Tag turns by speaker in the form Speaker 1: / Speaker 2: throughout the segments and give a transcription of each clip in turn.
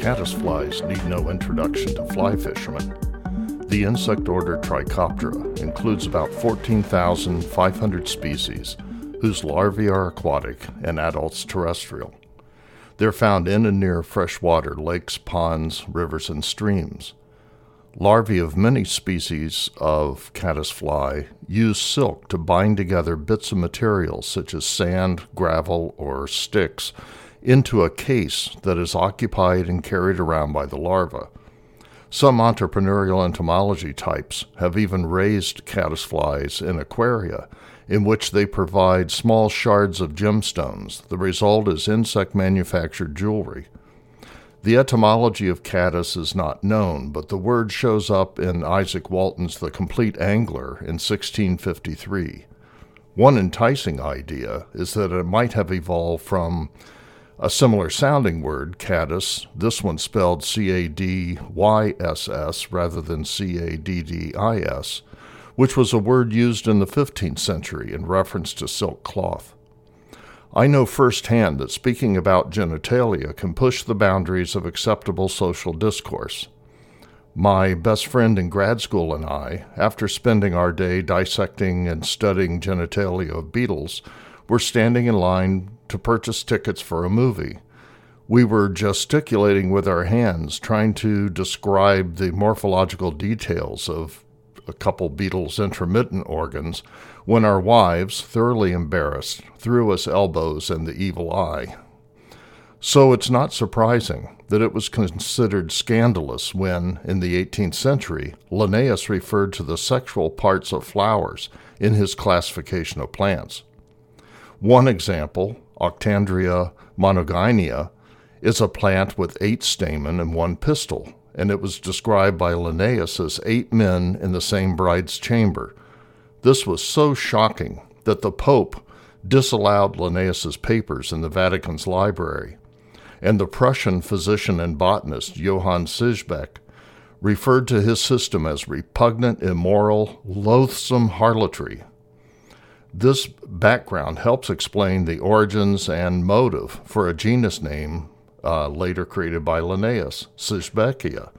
Speaker 1: caddisflies need no introduction to fly fishermen. The insect order Trichoptera includes about 14,500 species, whose larvae are aquatic and adults terrestrial. They're found in and near freshwater lakes, ponds, rivers, and streams. Larvae of many species of caddisfly use silk to bind together bits of material such as sand, gravel, or sticks into a case that is occupied and carried around by the larva. Some entrepreneurial entomology types have even raised caddisflies in aquaria in which they provide small shards of gemstones. The result is insect manufactured jewelry. The etymology of caddis is not known, but the word shows up in Izaak Walton's The Complete Angler in 1653. One enticing idea is that it might have evolved from a similar sounding word, caddis, this one spelled C A D Y S S rather than C A D D I S, which was a word used in the 15th century in reference to silk cloth. I know firsthand that speaking about genitalia can push the boundaries of acceptable social discourse. My best friend in grad school and I, after spending our day dissecting and studying genitalia of beetles, were standing in line to purchase tickets for a movie. We were gesticulating with our hands, trying to describe the morphological details of a couple beetles' intromittent organs when our wives, thoroughly embarrassed, threw us elbows and the evil eye. So it's not surprising that it was considered scandalous when, in the 18th century, Linnaeus referred to the sexual parts of flowers in his classification of plants. One example, Octandria monogynia, is a plant with eight stamen and one pistil, and it was described by Linnaeus as eight men in the same bride's chamber. This was so shocking that the Pope disallowed Linnaeus's papers in the Vatican's library, and the Prussian physician and botanist Johann Siegesbeck referred to his system as repugnant, immoral, loathsome harlotry. This background helps explain the origins and motive for a genus name uh, later created by Linnaeus, Sigesbeckia.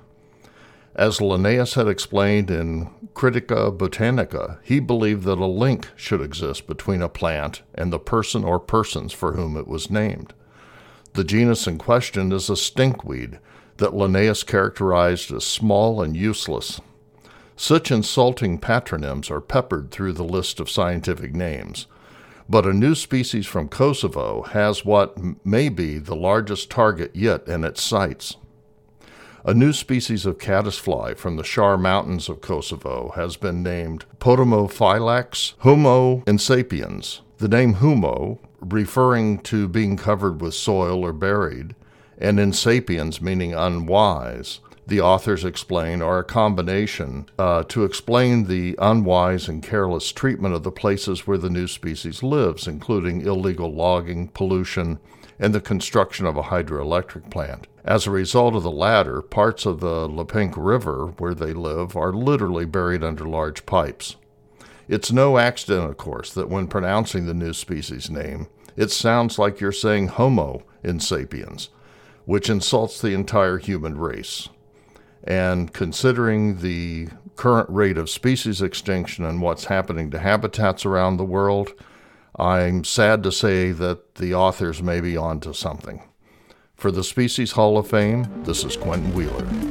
Speaker 1: As Linnaeus had explained in Critica Botanica, he believed that a link should exist between a plant and the person or persons for whom it was named. The genus in question is a stinkweed that Linnaeus characterized as small and useless. Such insulting patronyms are peppered through the list of scientific names, but a new species from Kosovo has what may be the largest target yet in its sights. A new species of caddisfly from the Shar Mountains of Kosovo has been named Potamophylax humo insapiens. The name humo, referring to being covered with soil or buried, and insapiens meaning unwise, the authors explain are a combination uh, to explain the unwise and careless treatment of the places where the new species lives, including illegal logging, pollution, and the construction of a hydroelectric plant. As a result of the latter, parts of the Lepenk River where they live are literally buried under large pipes. It's no accident, of course, that when pronouncing the new species name, it sounds like you're saying Homo in sapiens, which insults the entire human race. And considering the current rate of species extinction and what's happening to habitats around the world, I'm sad to say that the authors may be onto something. For the Species Hall of Fame, this is Quentin Wheeler.